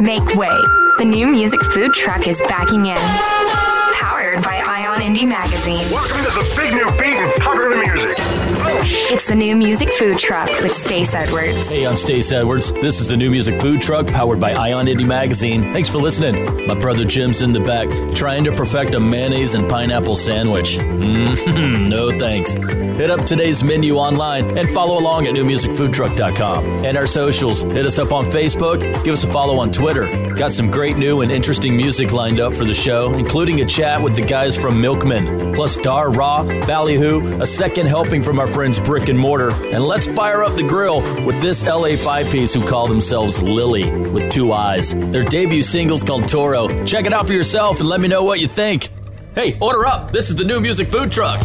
Make way. The new music food truck is backing in. Powered by Indie Magazine. Welcome to the big new beat in popular music. It's the new music food truck with Stace Edwards. Hey, I'm Stace Edwards. This is the new music food truck powered by Ion Indie Magazine. Thanks for listening. My brother Jim's in the back trying to perfect a mayonnaise and pineapple sandwich. Mm-hmm, no thanks. Hit up today's menu online and follow along at newmusicfoodtruck.com. And our socials. Hit us up on Facebook. Give us a follow on Twitter. Got some great new and interesting music lined up for the show, including a chat with the guys from Milkmen, plus Dar Ra, Ballyhoo, a second helping from our friends Brick and Mortar, and let's fire up the grill with this LA five piece who call themselves Liily with two eyes. Their debut single's called Toro. Check it out for yourself and let me know what you think. Hey, order up! This is the new music food truck.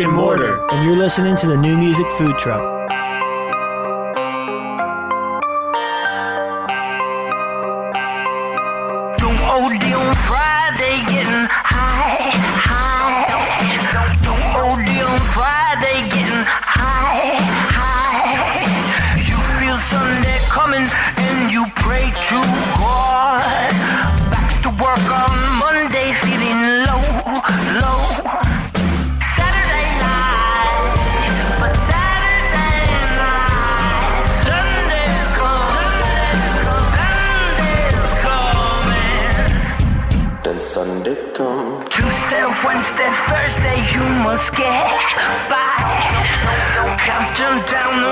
And Mortar. and you're listening to the new music food truck. Counting down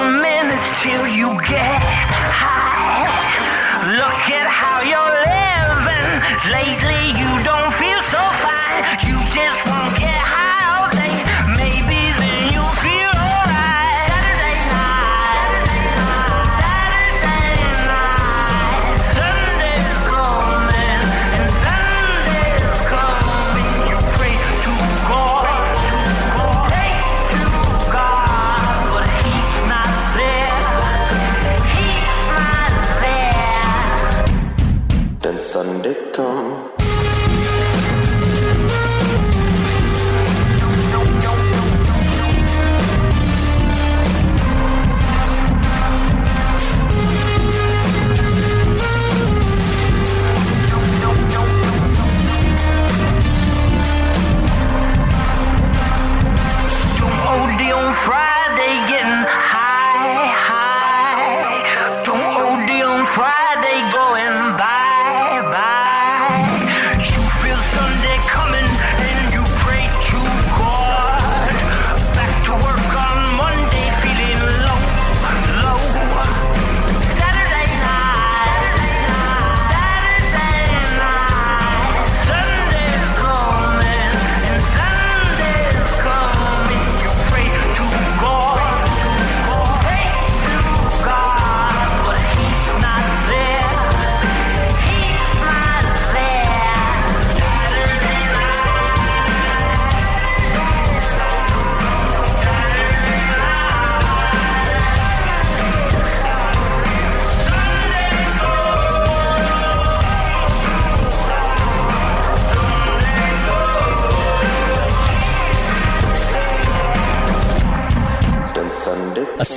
perfecto.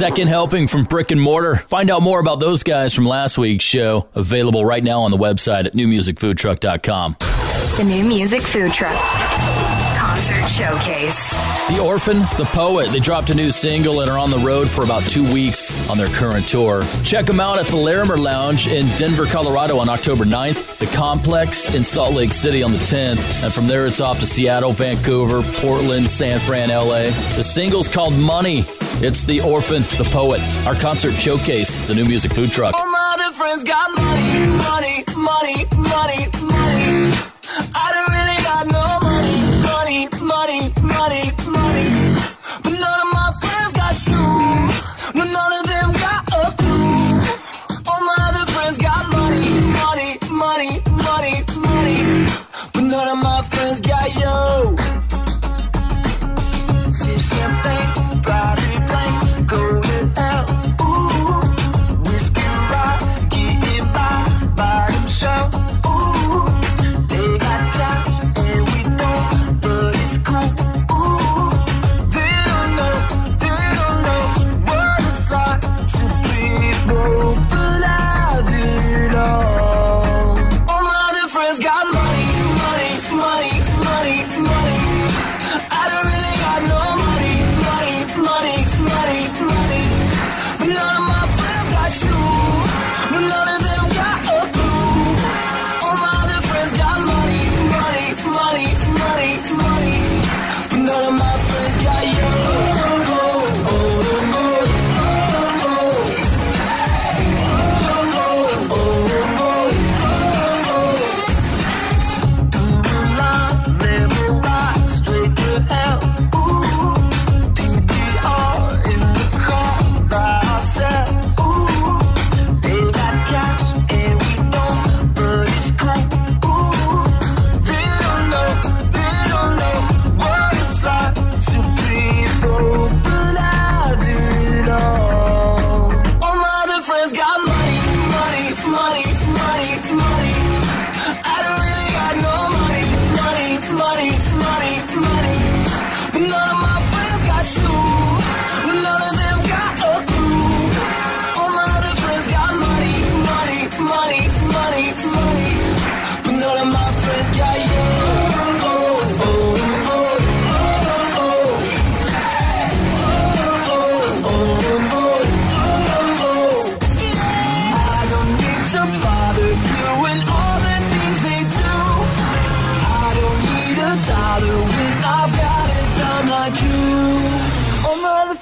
Second helping from Brick and Mortar. Find out more about those guys from last week's show. Available right now on the website at newmusicfoodtruck.com. The new music food truck. Concert showcase. The Orphan, the Poet, they dropped a new single and are on the road for about two weeks on their current tour. Check them out at the Larimer Lounge in Denver, Colorado on October 9th, the Complex in Salt Lake City on the 10th, and from there it's off to Seattle, Vancouver, Portland, San Fran, LA. The single's called Money. It's The Orphan, the Poet, our concert showcase, the new music food truck. All my other friends got money, money, money, money, money. I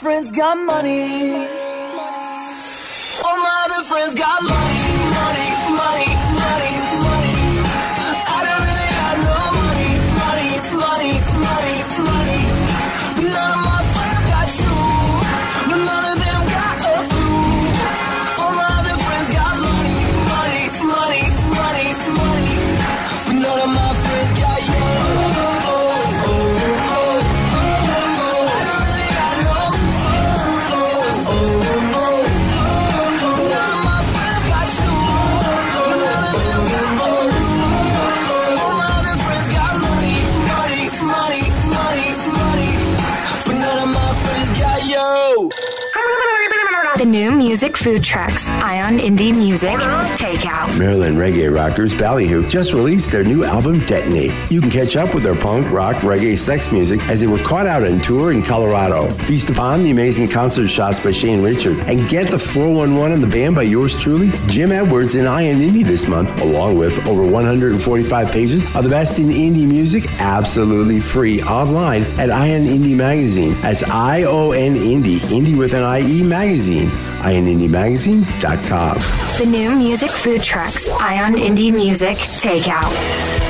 friends got money. All my other friends got money, music food trucks, Ion Indie Music, Takeout. Maryland reggae rockers Ballyhoo just released their new album Detonate. You can catch up with their punk, rock, reggae, sex music as they were caught out on tour in Colorado. Feast upon the amazing concert shots by Shane Richard and get the 411 in the band by yours truly, Jim Edwards and Ion Indie this month, along with over 145 pages of the best in indie music absolutely free online at Ion Indie Magazine. That's I O N Indie, Indie with an IE magazine. IonIndieMagazine.com. The new music food trucks, Ion Indie Music, Takeout.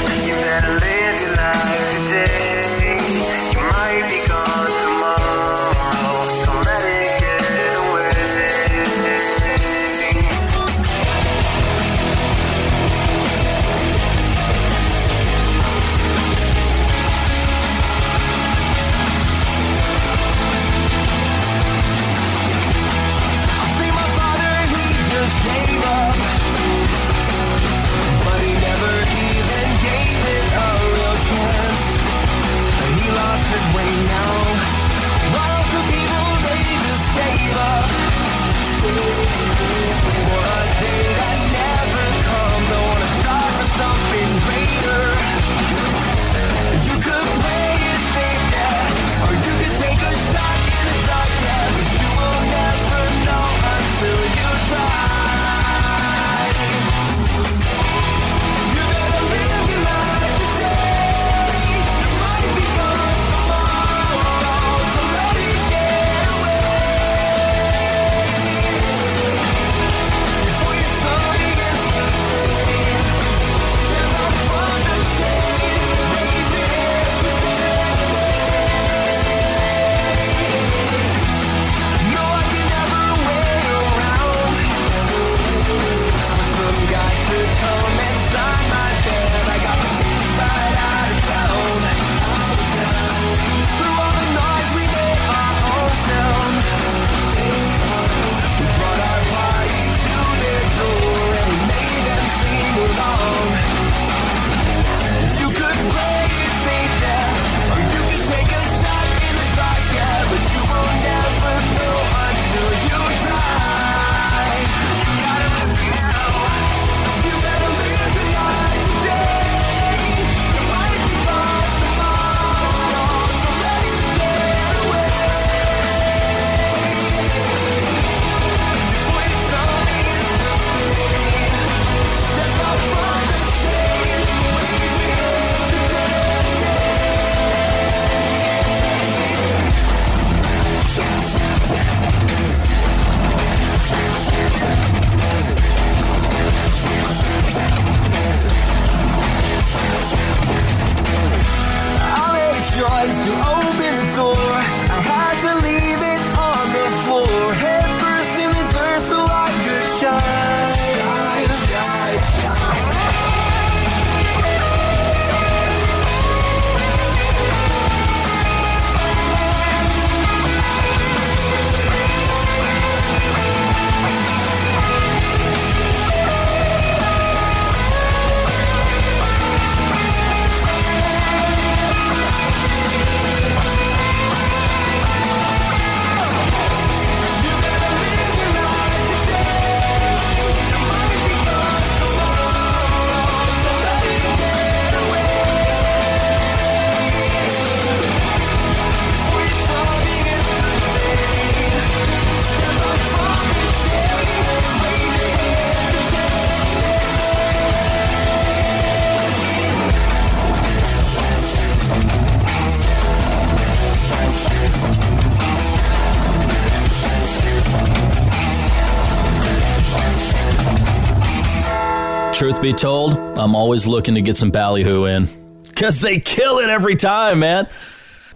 Truth be told, I'm always looking to get some ballyhoo in. Because they kill it every time, man.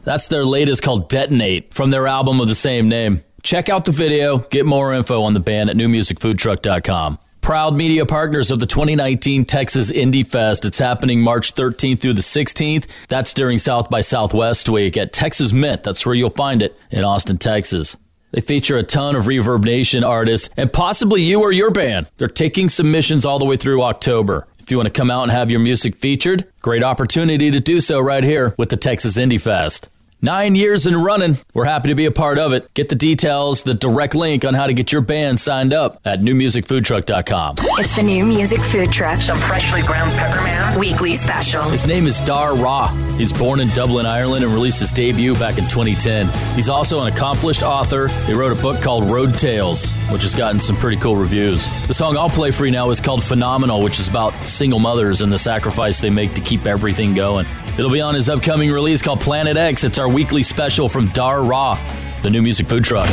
That's their latest called Detonate from their album of the same name. Check out the video, get more info on the band at newmusicfoodtruck.com. Proud media partners of the 2019 Texas Indie Fest. It's happening March 13th through the 16th. That's during South by Southwest week at Texas Mint. That's where you'll find it in Austin, Texas. They feature a ton of ReverbNation artists and possibly you or your band. They're taking submissions all the way through October. If you want to come out and have your music featured, great opportunity to do so right here with the Texas Indie Fest. Nine years and running. We're happy to be a part of it. Get the details, the direct link on how to get your band signed up at newmusicfoodtruck.com. It's the new music food truck. Some freshly ground peppermint. Weekly special. His name is Dar Ra. He's born in Dublin, Ireland, and released his debut back in 2010. He's also an accomplished author. He wrote a book called Road Tales, which has gotten some pretty cool reviews. The song I'll play for you now is called Phenomenal, which is about single mothers and the sacrifice they make to keep everything going. It'll be on his upcoming release called Planet X. It's our weekly special from Dar Ra, the new music food truck.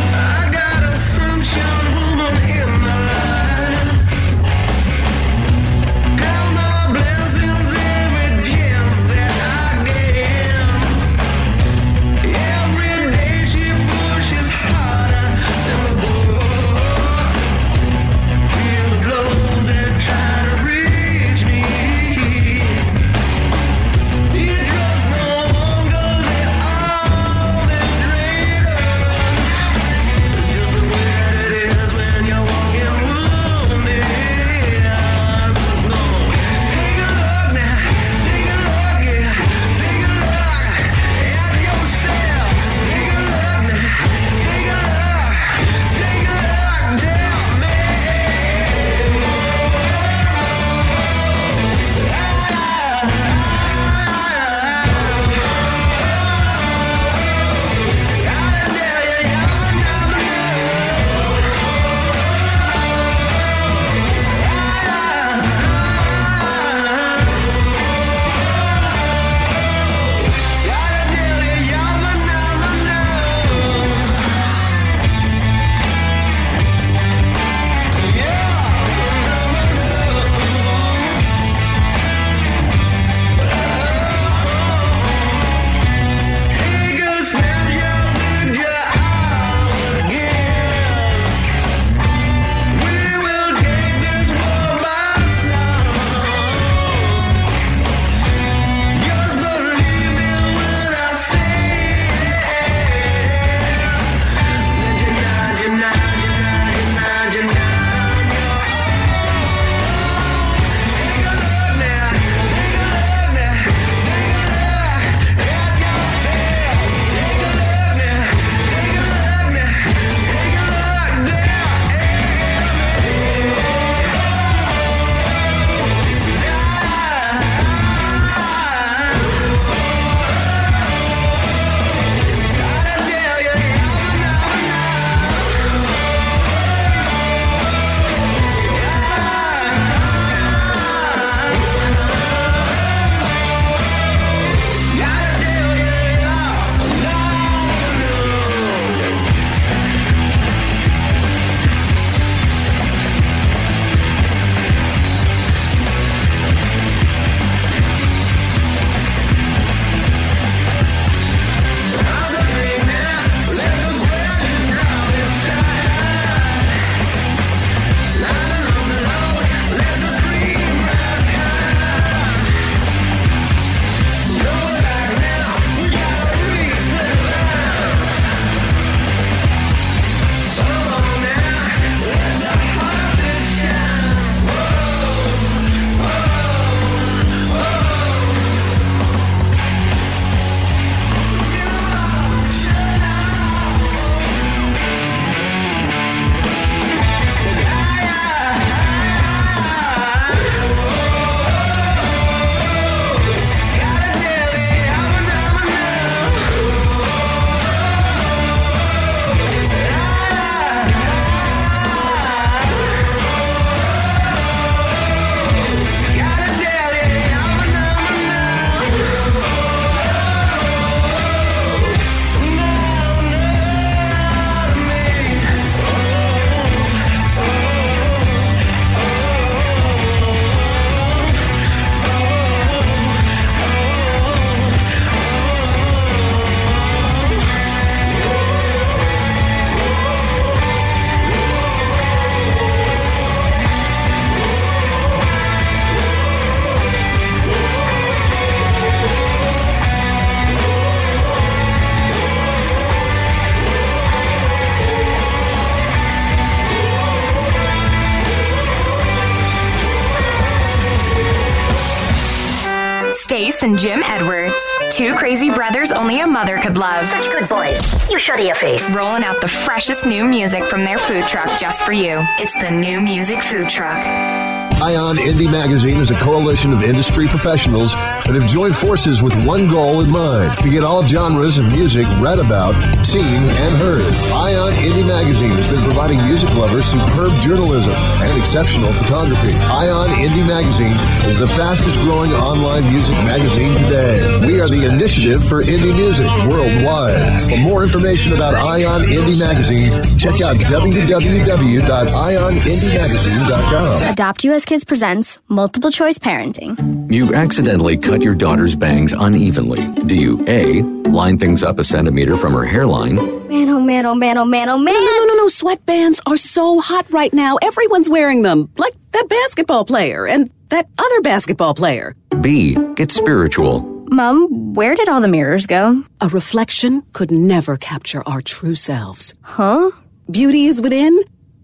Jim Edwards. Two crazy brothers only a mother could love. Such good boys. You show your face. Rolling out the freshest new music from their food truck just for you. It's the New Music Food Truck. Ion Indie Magazine is a coalition of industry professionals that have joined forces with one goal in mind to get all genres of music read about, seen, and heard. Ion Indie Magazine has been providing music lovers superb journalism and exceptional photography. Ion Indie Magazine is the fastest growing online music magazine today. We are the initiative for indie music worldwide. For more information about Ion Indie Magazine, check out www.ionindiemagazine.com. Adopt US Kids presents Multiple Choice Parenting. You've accidentally cut your daughter's bangs unevenly. Do you A. Line things up a centimeter from her hairline? Man, oh man, oh man, oh man, oh man. No, no, no, no. Sweatbands are so hot right now. Everyone's wearing them. Like that basketball player and that other basketball player. B. Get spiritual. Mom, where did all the mirrors go? A reflection could never capture our true selves. Huh? Beauty is within.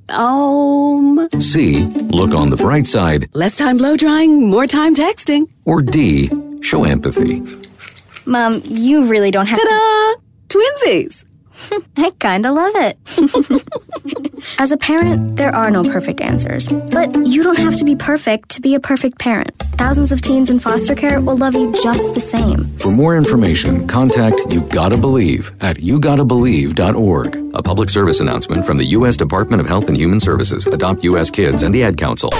Um. C. Look on the bright side. Less time blow drying, more time texting. Or D. Show empathy. Mom, you really don't have to. Ta-da! to. Twinsies! I kinda love it. As a parent, there are no perfect answers. But you don't have to be perfect to be a perfect parent. Thousands of teens in foster care will love you just the same. For more information, contact You Gotta Believe at YouGottaBelieve.org. A public service announcement from the U.S. Department of Health and Human Services, Adopt U.S. Kids, and the Ad Council.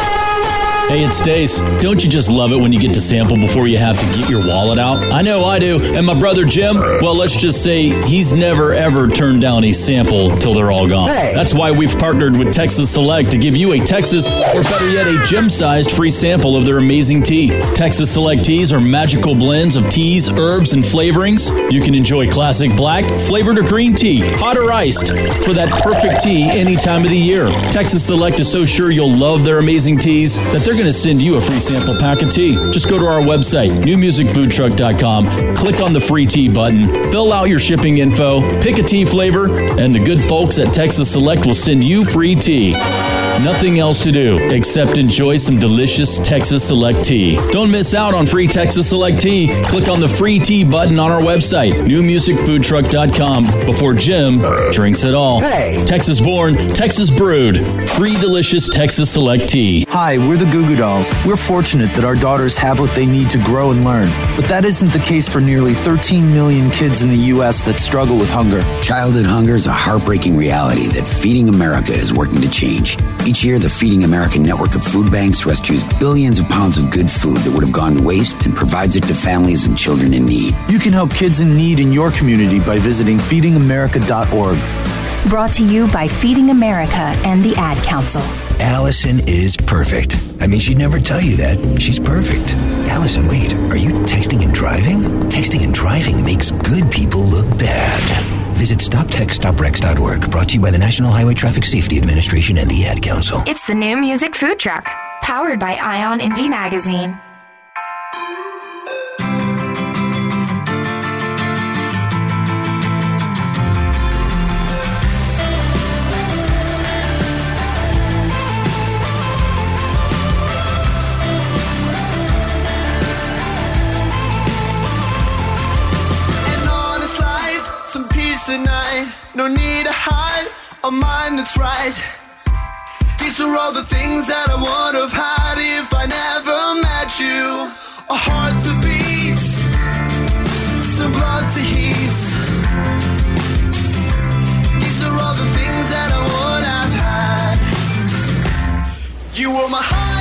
Hey, it's Stace. Don't you just love it when you get to sample before you have to get your wallet out? I know I do. And my brother Jim, well, let's just say he's never ever turned down a sample till they're all gone. Hey. That's why we've partnered with Texas Select to give you a Texas, or better yet, a Jim sized free sample of their amazing tea. Texas Select teas are magical blends of teas, herbs, and flavorings. You can enjoy classic black, flavored or green tea, hot or iced, for that perfect tea any time of the year. Texas Select is so sure you'll love their amazing teas that they're going to send you a free sample pack of tea. Just go to our website, newmusicfoodtruck.com, click on the free tea button, fill out your shipping info, pick a tea flavor, and the good folks at Texas Select will send you free tea. Nothing else to do except enjoy some delicious Texas Select tea. Don't miss out on free Texas Select tea. Click on the free tea button on our website, newmusicfoodtruck.com, before Jim drinks it all. Hey. Texas born, Texas brewed. Free delicious Texas Select tea. Hi, we're the Goo Goo Dolls. We're fortunate that our daughters have what they need to grow and learn. But that isn't the case for nearly 13 million kids in the U.S. that struggle with hunger. Childhood hunger is a heartbreaking reality that Feeding America is working to change. Each year, the Feeding America network of food banks rescues billions of pounds of good food that would have gone to waste and provides it to families and children in need. You can help kids in need in your community by visiting feedingamerica.org. Brought to you by Feeding America and the Ad Council. Allison is perfect. I mean, she'd never tell you that. She's perfect. Allison, wait, are you texting and driving? Texting and driving makes good people look bad. Visit stoptextsstopwrecks.org, brought to you by the National Highway Traffic Safety Administration and the Ad Council. It's the New Music Food Truck, powered by Ion Indie Magazine. A mind that's right. These are all the things that I would have had if I never met you. A heart to beat, some blood to heat. These are all the things that I would have had. You were my highest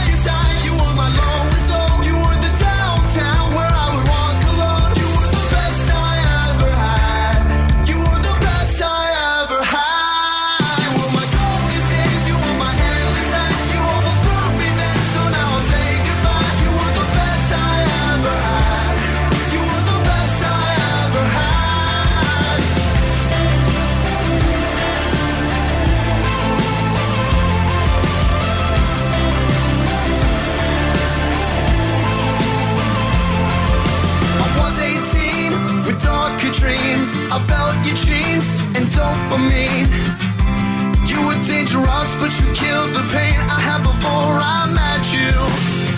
dopamine. You were dangerous, but you killed the pain I had before I met you.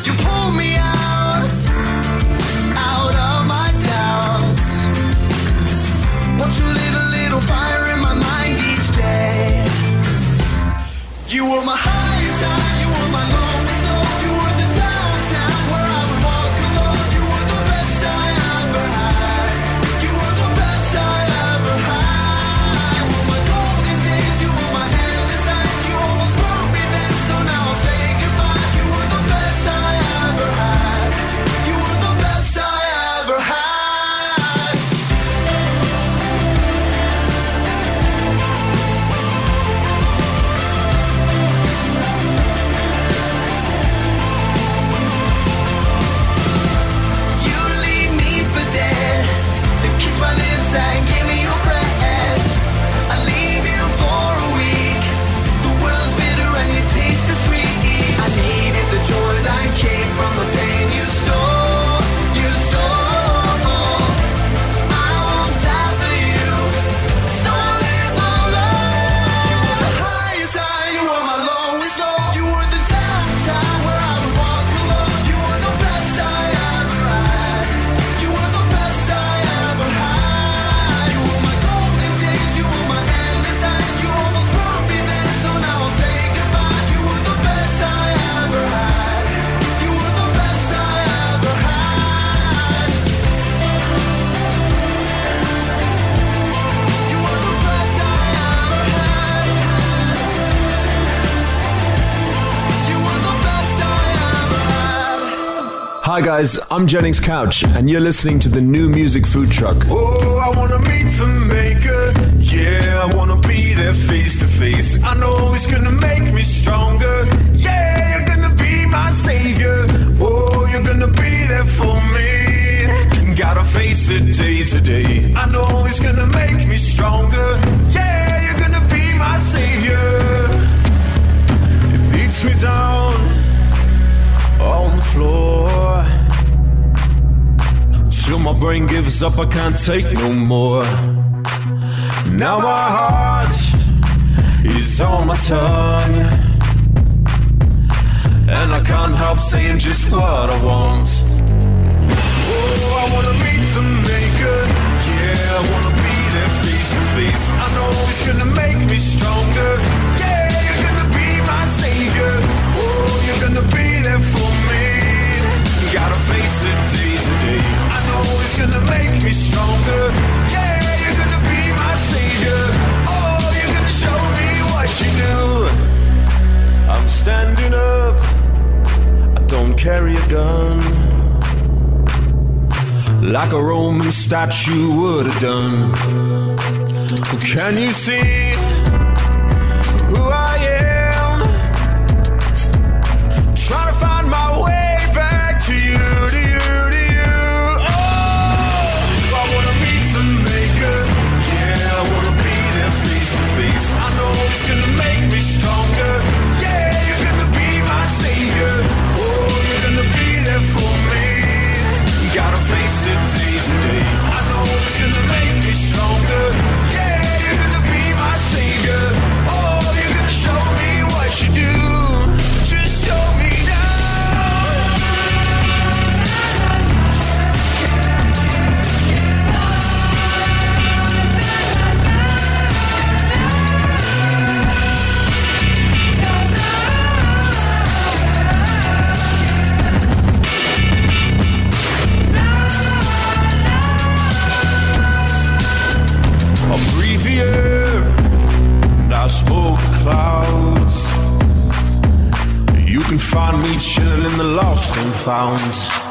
You pulled me out, out of my doubts. What you lit a little fire in my mind each day. You were my guys, I'm Jennings Couch, and you're listening to the new music food truck. Oh, I wanna meet the maker. Yeah, I wanna be there face to face. I know it's gonna make me stronger. Yeah, you're gonna be my savior. Oh, you're gonna be there for me. Gotta face it day to day. I know it's gonna make me stronger. Yeah, you're gonna be my savior. It beats me down on the floor. Till my brain gives up, I can't take no more. Now my heart is on my tongue. And I can't help saying just what I want. Oh, I wanna meet the maker. Yeah, I wanna be there face to face. I know it's gonna make me stronger. Yeah, you're gonna be my savior. Oh, you're gonna be there for me. Gotta face it day to day. Gonna make me stronger. Yeah, you're gonna be my savior. Oh, you're gonna show me what you do. I'm standing up. I don't carry a gun. Like a Roman statue would have done. Can you see can find me chilling in the lost and found.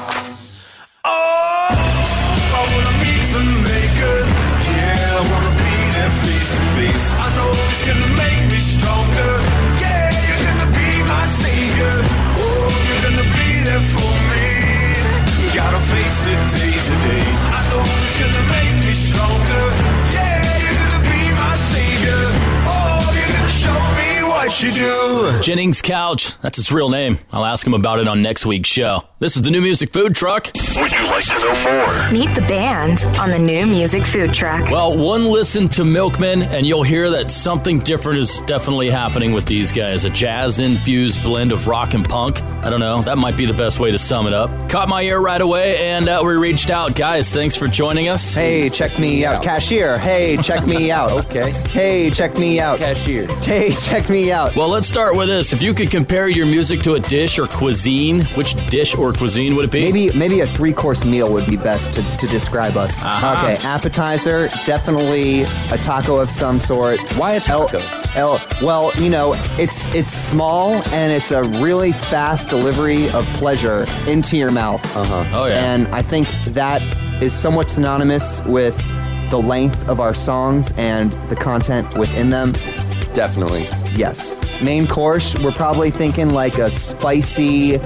Me what you do. Jennings Couch, that's his real name. I'll ask him about it on next week's show. This is the new music food truck. Would you like to know more? Meet the band on the new music food truck. Well, one listen to Milkmen, and you'll hear that something different is definitely happening with these guys. A jazz infused blend of rock and punk. I don't know, that might be the best way to sum it up. Caught my ear right away, and uh, we reached out. Guys, thanks for joining us. Hey, check me out. Cashier. Hey, check me out. okay. Hey, check me out. Cashier. Hey, check me out. Well, let's start with this. If you could compare your music to a dish or cuisine, which dish or cuisine would it be? Maybe maybe a three course meal would be best to, to describe us. Uh-huh. Okay, appetizer, definitely a taco of some sort. Why a taco? El, well, you know, it's it's small and it's a really fast delivery of pleasure into your mouth. Uh-huh. Oh, yeah. And I think that is somewhat synonymous with the length of our songs and the content within them. Definitely. Yes. Main course, we're probably thinking like a spicy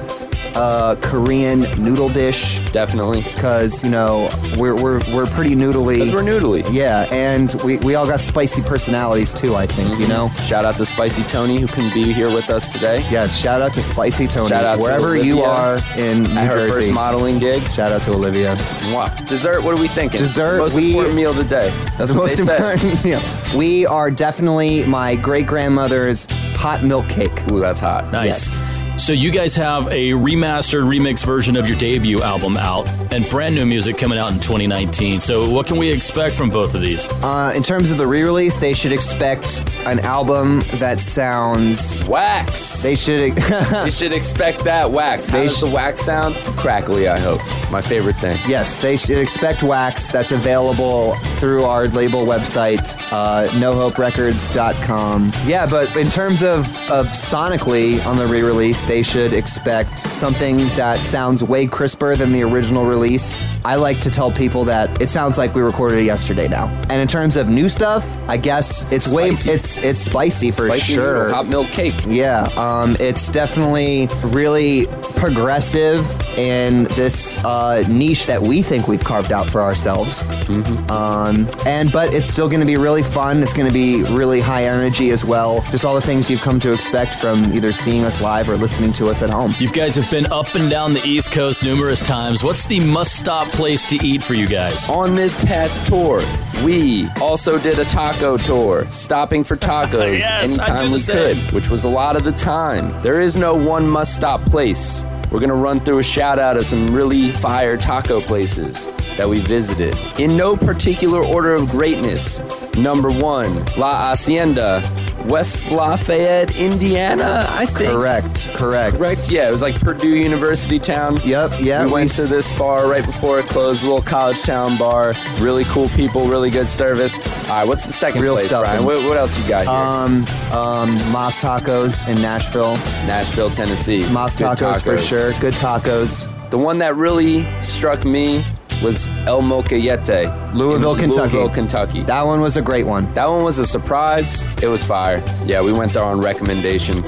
uh, Korean noodle dish. Definitely. Because, you know, we're, we're, we're pretty noodly. 'Cause we're noodly. Yeah, and we, we all got spicy personalities too, I think, you know? Shout out to Spicy Tony who couldn't be here with us today. Yes, shout out to Spicy Tony. Shout out to Wherever you are in New at her Jersey. first modeling gig. Shout out to Olivia. Mwah. Dessert, what are we thinking? Dessert, Most we- important meal of the day. That's the what most they say. important meal. We are definitely my great grandmother's hot milk cake. Ooh, that's hot. Nice. So you guys have a remastered remix version of your debut album out and brand new music coming out in 2019. So what can we expect from both of these? Uh, in terms of the re-release, they should expect an album that sounds wax. They should. you should expect that wax. How They does sh- the wax sound? Crackly, I hope. My favorite thing. Yes, they should expect wax that's available through our label website, uh, nohoperecords.com. Yeah, but in terms of, of sonically on the re release, they should expect something that sounds way crisper than the original release. I like to tell people that it sounds like we recorded it yesterday now. And in terms of new stuff, I guess it's way Spicy. it's it's spicy for Spicy sure. noodle, hot milk cake. Yeah, um, it's definitely really progressive in this uh, niche that we think we've carved out for ourselves. Mm-hmm. Um, and but it's still going to be really fun. It's going to be really high energy as well. Just all the things you've come to expect from either seeing us live or listening to us at home. You guys have been up and down the East Coast numerous times. What's the must stop place to eat for you guys? On this past tour, we also did a taco tour, stopping for tacos Yes, anytime we could, which was a lot of the time. There is no one must stop place. We're gonna run through a shout out of some really fire taco places that we visited. In no particular order of greatness. Number one, La Hacienda, West Lafayette, Indiana, I think. Correct, correct. Correct, yeah. It was like Purdue University town. Yep, yeah. We went we to this bar right before it closed, a little college town bar. Really cool people, really good service. All right, what's the second Real place, Brian? What, what else you got here? Um, um, Mas Tacos in Nashville. Nashville, Tennessee. Mas Good Tacos, for sure. Good tacos. The one that really struck me was El Molcajete. Louisville, Kentucky. Louisville, Kentucky. That one was a great one. That one was a surprise. It was fire. Yeah, we went there on recommendation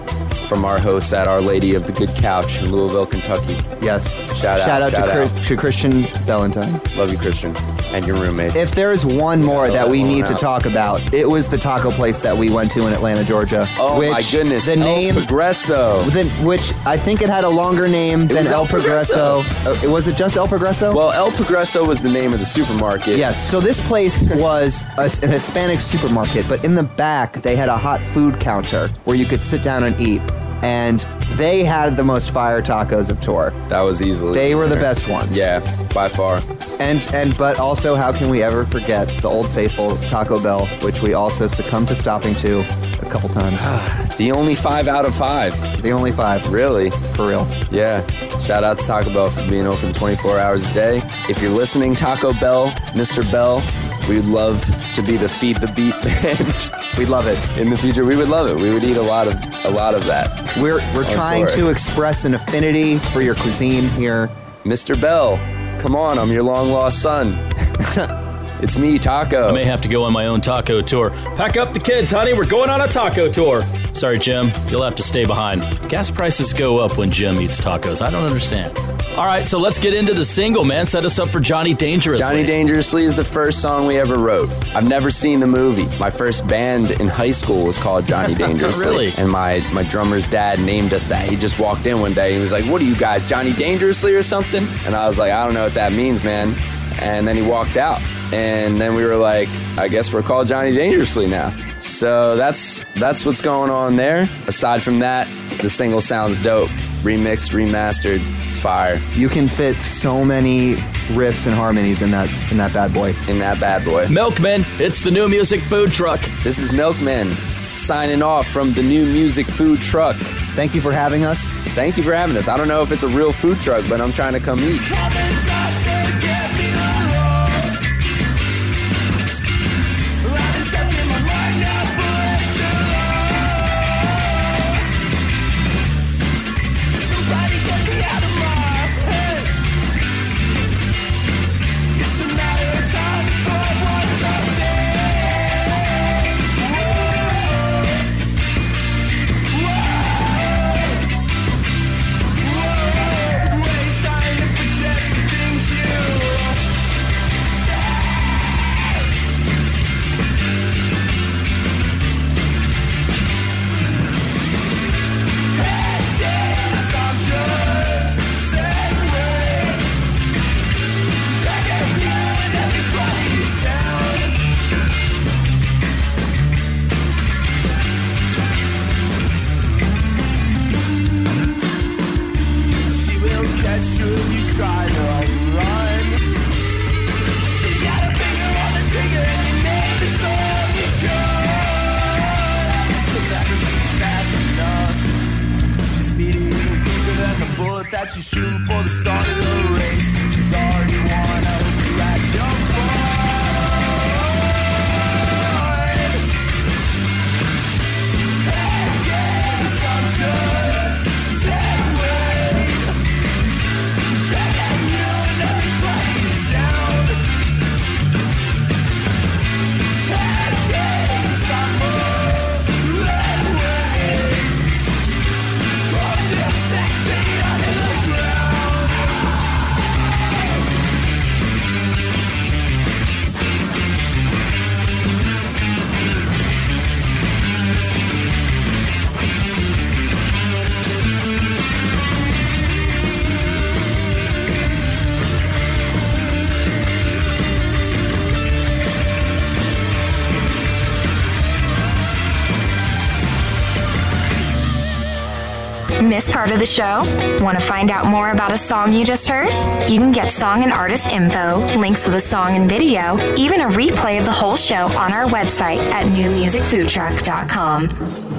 from our hosts at Our Lady of the Good Couch in Louisville, Kentucky. Yes. Shout out. Shout out, shout to, out. Chri- to Christian Valentine. Love you, Christian, and your roommates. If there's one more that we need to talk about, it was the taco place that we went to in Atlanta, Georgia. oh which my goodness, The El name, Progresso. then, which I think it had a longer name than El El Progresso. Progresso. Uh, was it just El Progresso? Well, El Progresso was the name of the supermarket. Yes, so this place was a, an Hispanic supermarket, but in the back they had a hot food counter where you could sit down and eat. And they had the most fire tacos of tour. That was easily. They were the best ones. Yeah, by far. And and but also how can we ever forget the old faithful Taco Bell, which we also succumbed to stopping to a couple times. The only five out of five. the only five. Really? For real. Yeah. Shout out to Taco Bell for being open 24 hours a day. If you're listening, Taco Bell, Mr. Bell, we'd love to be the Feed the Beat band. We'd love it. In the future, we would love it. We would eat a lot of a lot of that. We're we're trying to express an affinity for your cuisine here. Mr. Bell, come on, I'm your long lost son. it's me, Taco. I may have to go on my own taco tour. Pack up the kids, honey. We're going on a taco tour. Sorry, Jim. You'll have to stay behind. Gas prices go up when Jim eats tacos. I don't understand. All right, so let's get into the single, man. Set us up for Johnny Dangerously. Johnny Dangerously is the first song we ever wrote. I've never seen the movie. My first band in high school was called Johnny Dangerously. Really? And my, my drummer's dad named us that. He just walked in one day and he was like, What are you guys, Johnny Dangerously or something? And I was like, I don't know what that means, man. And then he walked out. And then we were like, I guess we're called Johnny Dangerously now. So that's that's what's going on there. Aside from that, the single sounds dope. Remixed, remastered, it's fire. You can fit so many riffs and harmonies in that in that bad boy. In that bad boy. Milkmen, it's the new music food truck. This is Milkmen signing off from the new music food truck. Thank you for having us. Thank you for having us. I don't know if it's a real food truck, but I'm trying to come eat. Part of the show? Want to find out more about a song you just heard? You can get song and artist info, links to the song and video, even a replay of the whole show on our website at newmusicfoodtruck.com.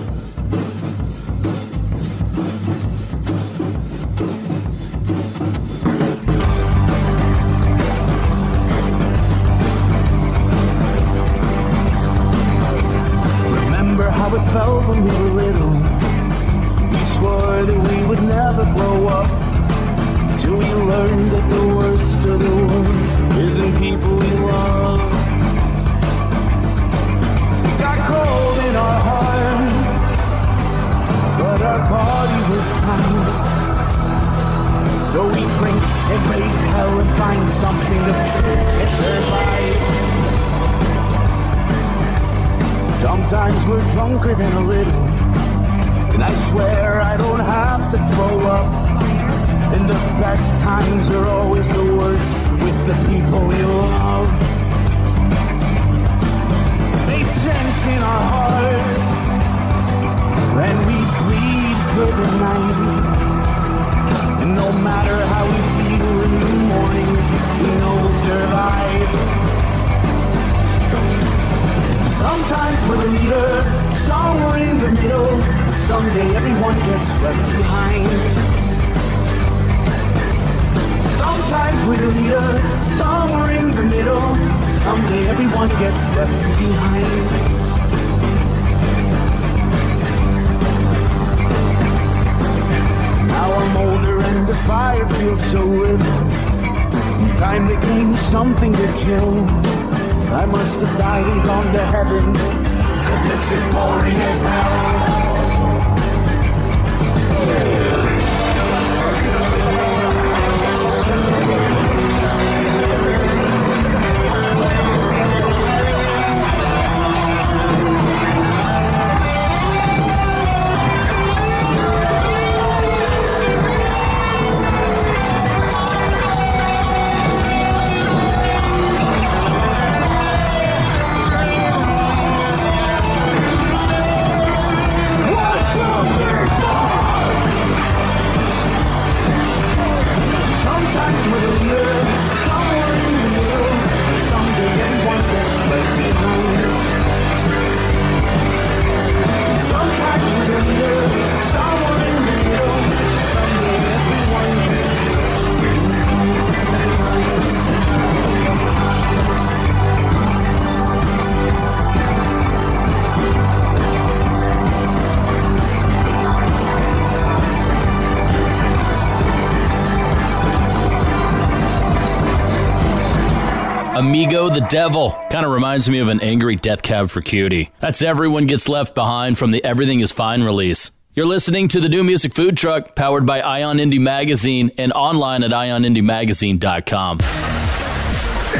Amigo the Devil. Kind of reminds me of an angry death cab for cutie. That's Everyone Gets Left Behind from the Everything is Fine release. You're listening to the new music food truck powered by Ion Indie Magazine and online at ionindiemagazine.com.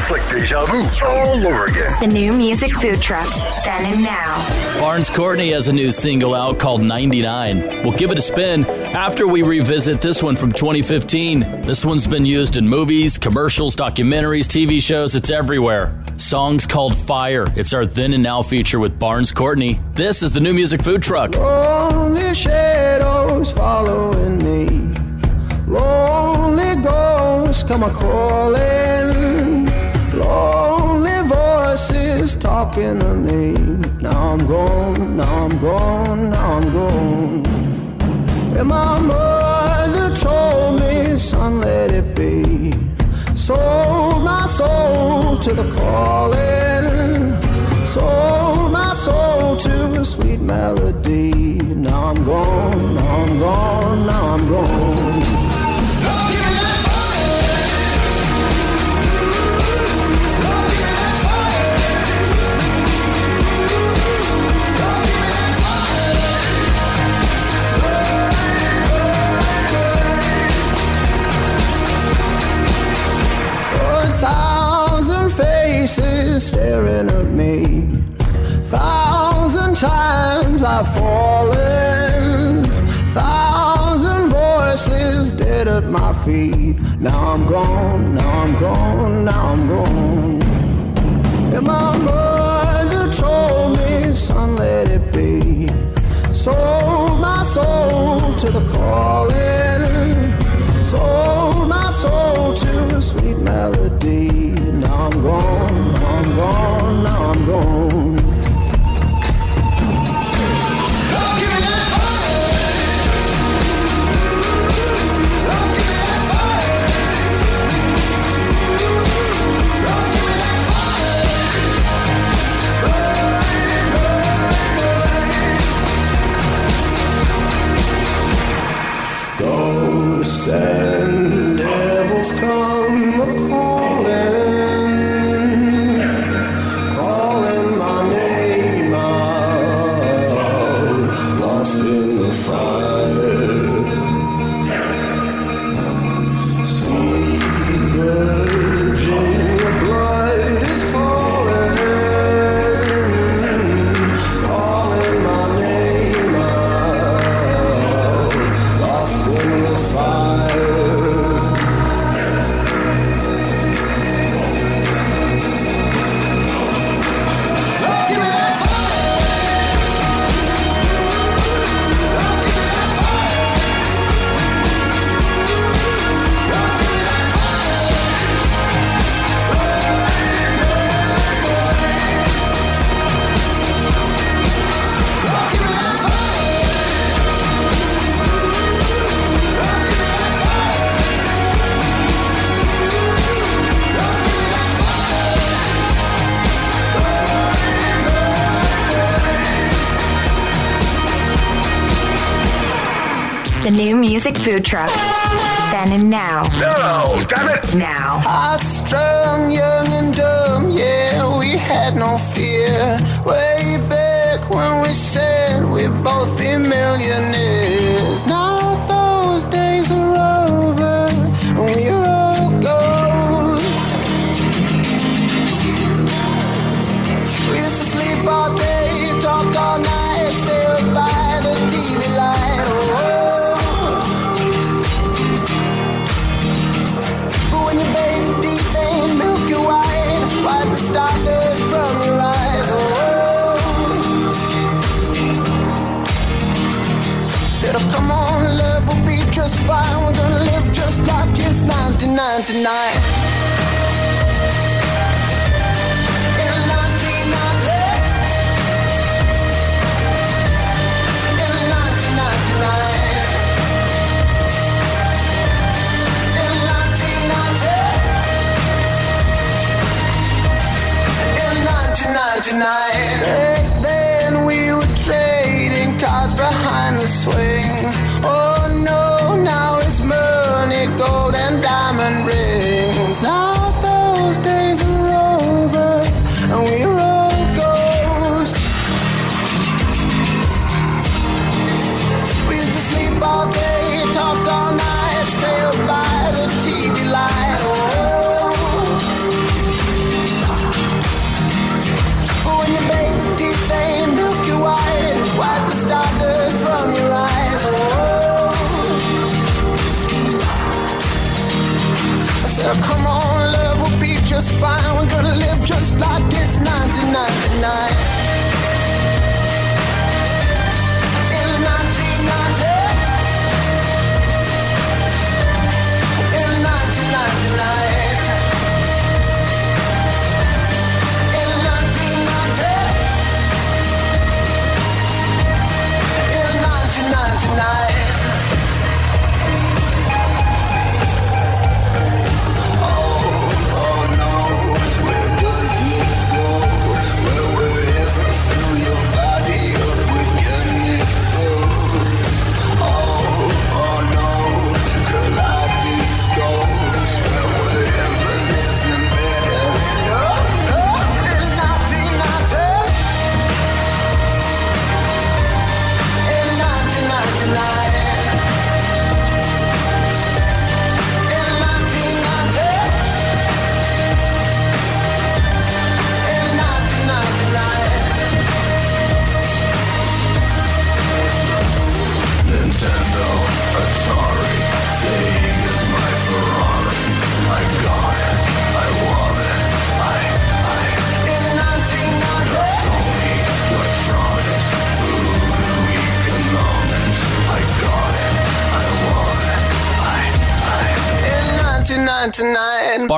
It's like deja vu all over again. The new music food truck, then and now. Barns Courtney has a new single out called 99. We'll give it a spin after we revisit this one from 2015. This one's been used in movies, commercials, documentaries, TV shows, it's everywhere. Song's called Fire. It's our then and now feature with Barns Courtney. This is the new music food truck. Lonely shadows following me. Lonely ghosts come a crawling. Voices talking to me. Now I'm gone, now I'm gone, now I'm gone. And my mother told me, son, let it be. Sold my soul to the calling. Sold my soul to a sweet melody. Now I'm gone, now I'm gone, now I'm gone. A thousand faces staring at me. Thousand times I've fallen. Thousand voices dead at my feet. Now I'm gone, now I'm gone, now I'm gone. And my mother food truck. Then and now. No, damn it! Now. I strung young and dumb, yeah, we had no fear. Way back when we said we'd both be millionaires. Now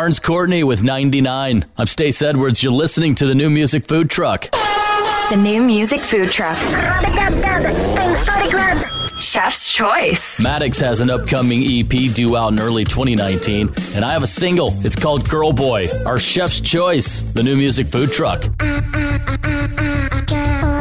Barns Courtney with 99. I'm Stace Edwards. You're listening to the new music food truck. The new music food truck. Chef's Choice. Madyx has an upcoming EP due out in early 2019, and I have a single. It's called Girl Boy, our Chef's Choice, the new music food truck. Uh, uh, uh,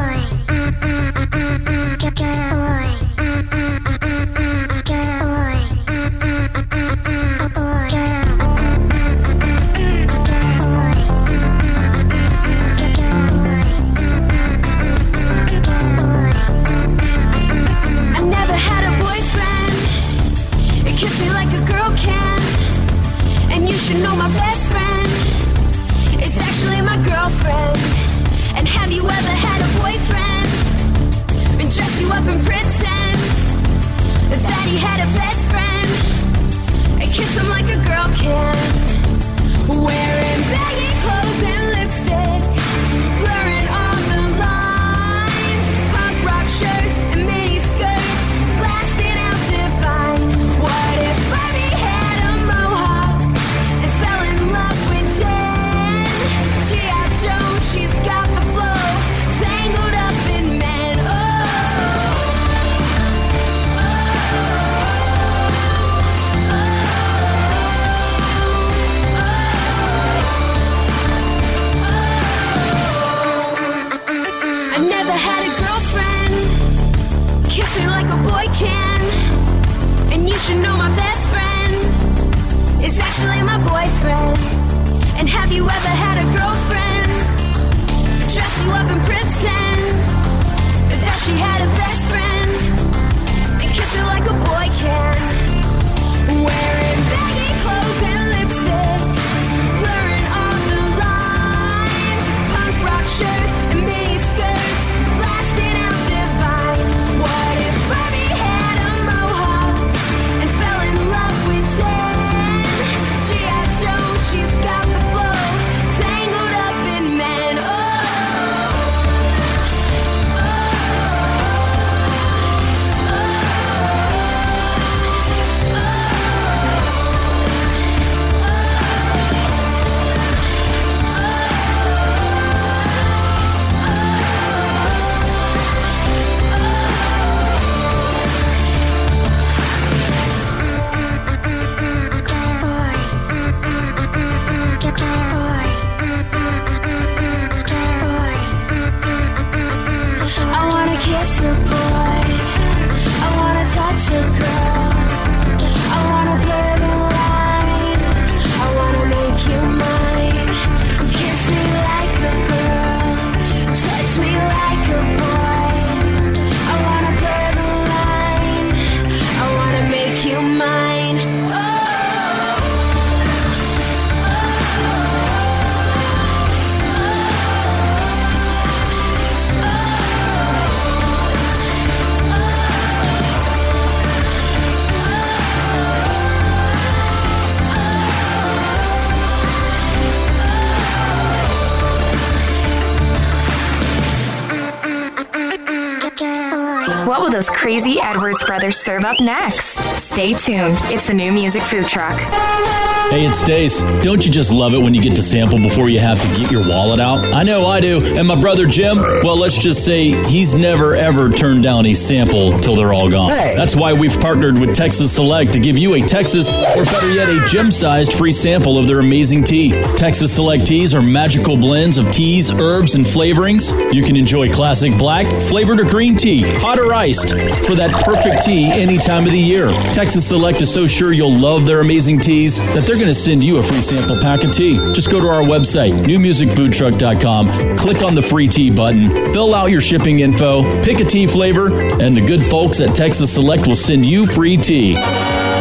crazy Edwards brothers serve up next? Stay tuned. It's the new music food truck. Hey, it's Stace. Don't you just love it when you get to sample before you have to get your wallet out? I know I do. And my brother Jim, well, let's just say he's never ever turned down a sample till they're all gone. Hey. That's why we've partnered with Texas Select to give you a Texas, or better yet, a Jim sized free sample of their amazing tea. Texas Select teas are magical blends of teas, herbs, and flavorings. You can enjoy classic black, flavored or green tea, hot or iced, for that perfect tea any time of the year. Texas Select is so sure you'll love their amazing teas that they're going to send you a free sample pack of tea. Just go to our website, newmusicfoodtruck.com, click on the free tea button, fill out your shipping info, pick a tea flavor, and the good folks at Texas Select will send you free tea.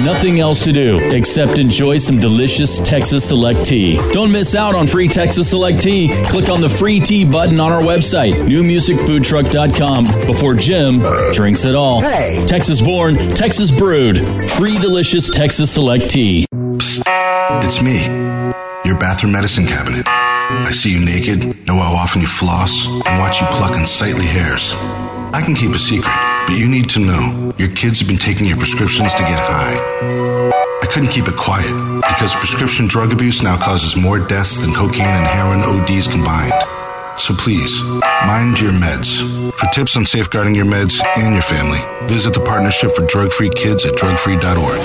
Nothing else to do except enjoy some delicious Texas Select tea. Don't miss out on free Texas Select tea. Click on the free tea button on our website, newmusicfoodtruck.com, before Jim drinks it all. Hey. Texas born, Texas brewed. Free delicious Texas Select tea. It's me, your bathroom medicine cabinet. I see you naked, know how often you floss, and watch you pluck unsightly hairs. I can keep a secret, but you need to know your kids have been taking your prescriptions to get high. I couldn't keep it quiet because prescription drug abuse now causes more deaths than cocaine and heroin ODs combined. So please, mind your meds. For tips on safeguarding your meds and your family, visit the Partnership for Drug Free Kids at drugfree.org.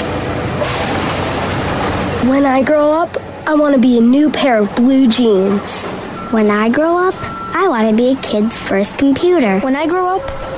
When I grow up, I want to be a new pair of blue jeans. When I grow up, I want to be a kid's first computer. When I grow up,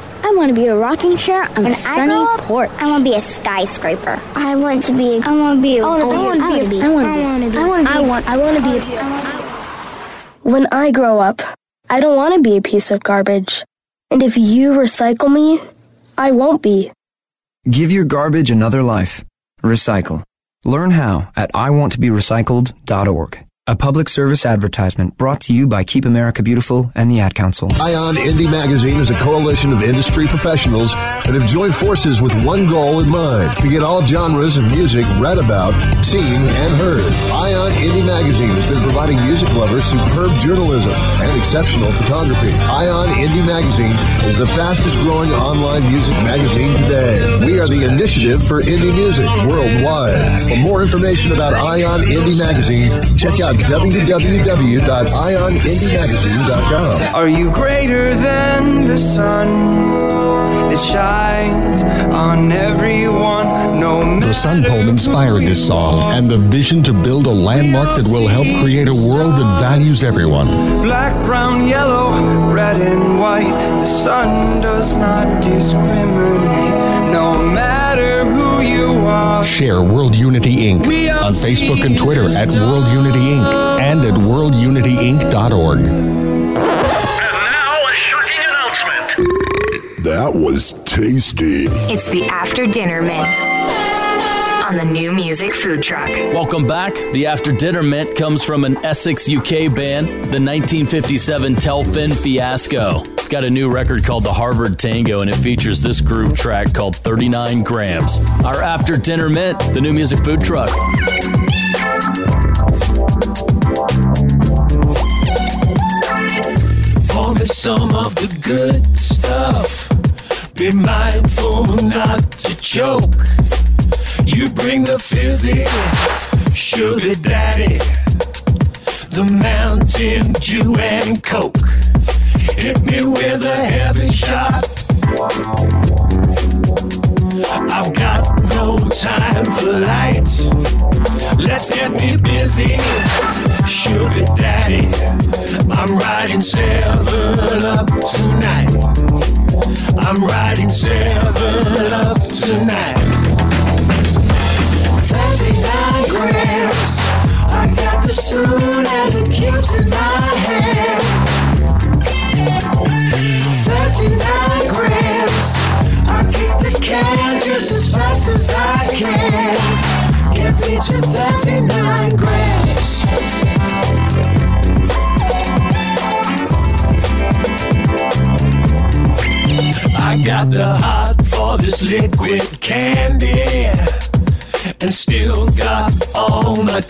I want to be a rocking chair on When a I sunny grow up, porch. I want to be a skyscraper. I want to be. I want to be. A, I want to be. I want to be. I want to be. I want to be. I want. I want to be. When I grow up, I don't want to be a piece of garbage. And if you recycle me, I won't be. Give your garbage another life. Recycle. Learn how at iwanttoberecycled.org. A public service advertisement brought to you by Keep America Beautiful and the Ad Council. Ion Indie Magazine is a coalition of industry professionals that have joined forces with one goal in mind to get all genres of music read about, seen, and heard. Ion Indie Magazine has been providing music lovers superb journalism and exceptional photography. Ion Indie Magazine is the fastest growing online music magazine today. We are the initiative for indie music worldwide. For more information about Ion Indie Magazine, check out www.ionindiemagazine.com. Are you greater than the sun that shines on everyone? No The Sun poem inspired this song and the vision to build a landmark that will help create a world that values everyone. black, brown, yellow, red, and white. The sun does not discriminate, no matter who you are. Share World Unity Inc. on Facebook and Twitter at World Unity Inc. and at worldunityinc.org. And now a shocking announcement. That was tasty. It's the After Dinner Mint on the new music food truck. Welcome back. The After Dinner Mint comes from an Essex, UK band, the 1957 Tail-Fin Fiasco. Got a new record called The Harvard Tango, and it features this groove track called 39 Grams. Our After Dinner Mint, the new music food truck. Me some of the good stuff. Be mindful not to choke. You bring the fizzy, sugar daddy, the Mountain Dew and Coke. Hit me with a heavy shot. I've got no time for lights. Let's get me busy, sugar daddy. I'm riding seven up tonight. I'm riding seven up tonight. 39 grams. I got the spoon and the cubes in my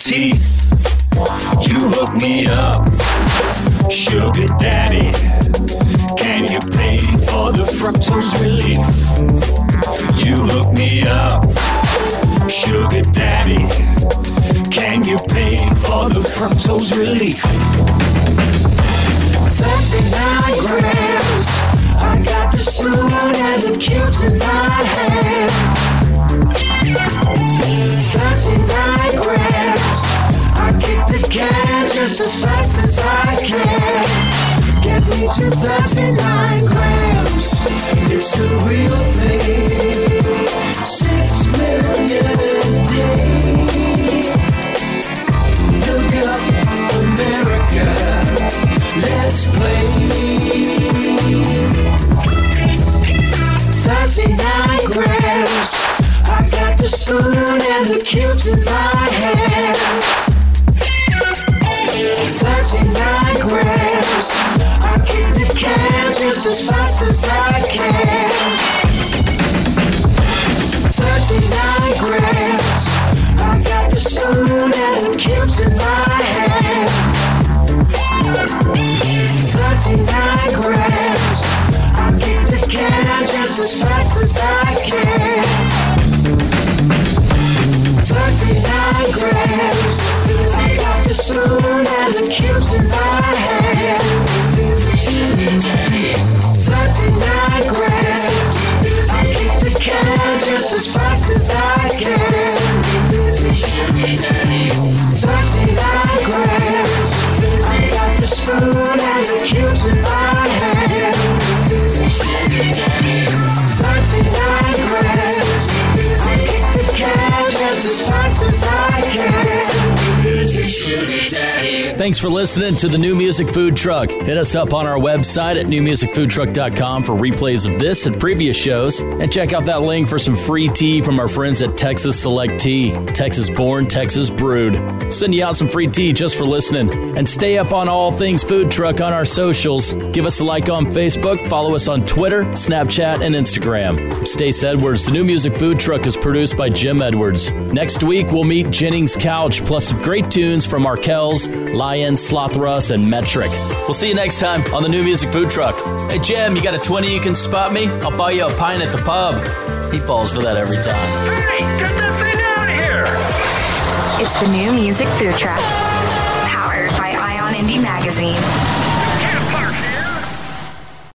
teeth. You hook me up, sugar daddy. Can you pay for the fructose relief? You hook me up, sugar daddy. Can you pay for the fructose relief? 39 grams. I got the spoon and the cubes in my hand. 39 grams. I kick the can just as fast as I can. 39 grams. It's the real thing. Six million a day. America. Let's play. 39 grams. I got the spoon and the cubes in my hand. For listening to the New Music Food Truck. Hit us up on our website at newmusicfoodtruck.com for replays of this and previous shows. And check out that link for some free tea from our friends at Texas Select Tea. Texas born, Texas brewed. Send you out some free tea just for listening. And stay up on all things food truck on our socials. Give us a like on Facebook, follow us on Twitter, Snapchat, and Instagram. Stace Edwards. The New Music Food Truck is produced by Jim Edwards. Next week, we'll meet Jennings Couch, plus some great tunes from Arkells, Lion, Slothrust, and Metric. We'll see you next time on the New Music Food Truck. Hey, Jim, you got a 20 you can spot me? I'll buy you a pint at the pub. He falls for that every time. Hey, get that thing out of here! It's the new music food truck, powered by Ion Indie Magazine.